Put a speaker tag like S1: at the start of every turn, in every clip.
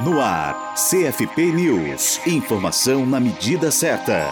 S1: No ar, CFP News. Informação na medida certa.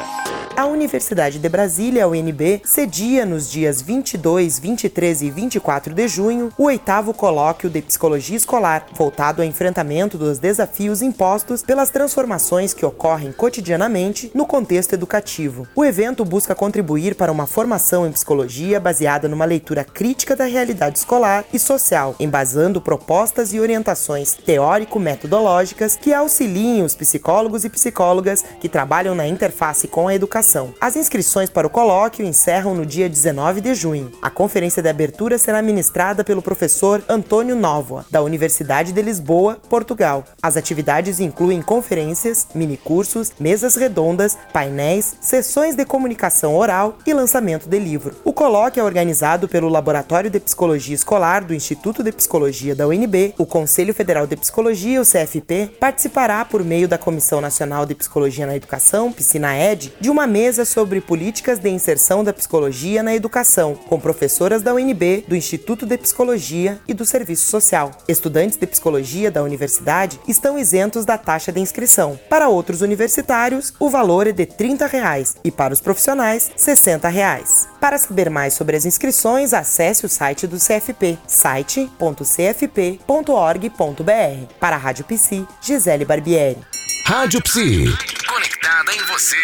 S2: A Universidade de Brasília, a UNB, cedia nos dias 22, 23 e 24 de junho o oitavo colóquio de psicologia escolar, voltado ao enfrentamento dos desafios impostos pelas transformações que ocorrem cotidianamente no contexto educativo. O evento busca contribuir para uma formação em psicologia baseada numa leitura crítica da realidade escolar e social, embasando propostas e orientações teórico-metodológicas que auxiliem os psicólogos e psicólogas que trabalham na interface com a educação. As inscrições para o colóquio encerram no dia 19 de junho. A conferência de abertura será ministrada pelo professor Antônio Novoa, da Universidade de Lisboa, Portugal. As atividades incluem conferências, minicursos, mesas redondas, painéis, sessões de comunicação oral e lançamento de livro. O colóquio é organizado pelo Laboratório de Psicologia Escolar do Instituto de Psicologia da UNB, o Conselho Federal de Psicologia, o CFP, participará por meio da Comissão Nacional de Psicologia na Educação, Piscina ED, de uma mesa sobre políticas de inserção da psicologia na educação, com professoras da UNB, do Instituto de Psicologia e do Serviço Social. Estudantes de psicologia da universidade estão isentos da taxa de inscrição. Para outros universitários, o valor é de 30 reais, e para os profissionais, 60 reais. Para saber mais sobre as inscrições, acesse o site do CFP, site.cfp.org.br. Para a Rádio Psi, Gisele Barbieri.
S3: Rádio Psi. Conectada em você.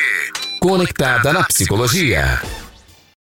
S3: Conectada na psicologia.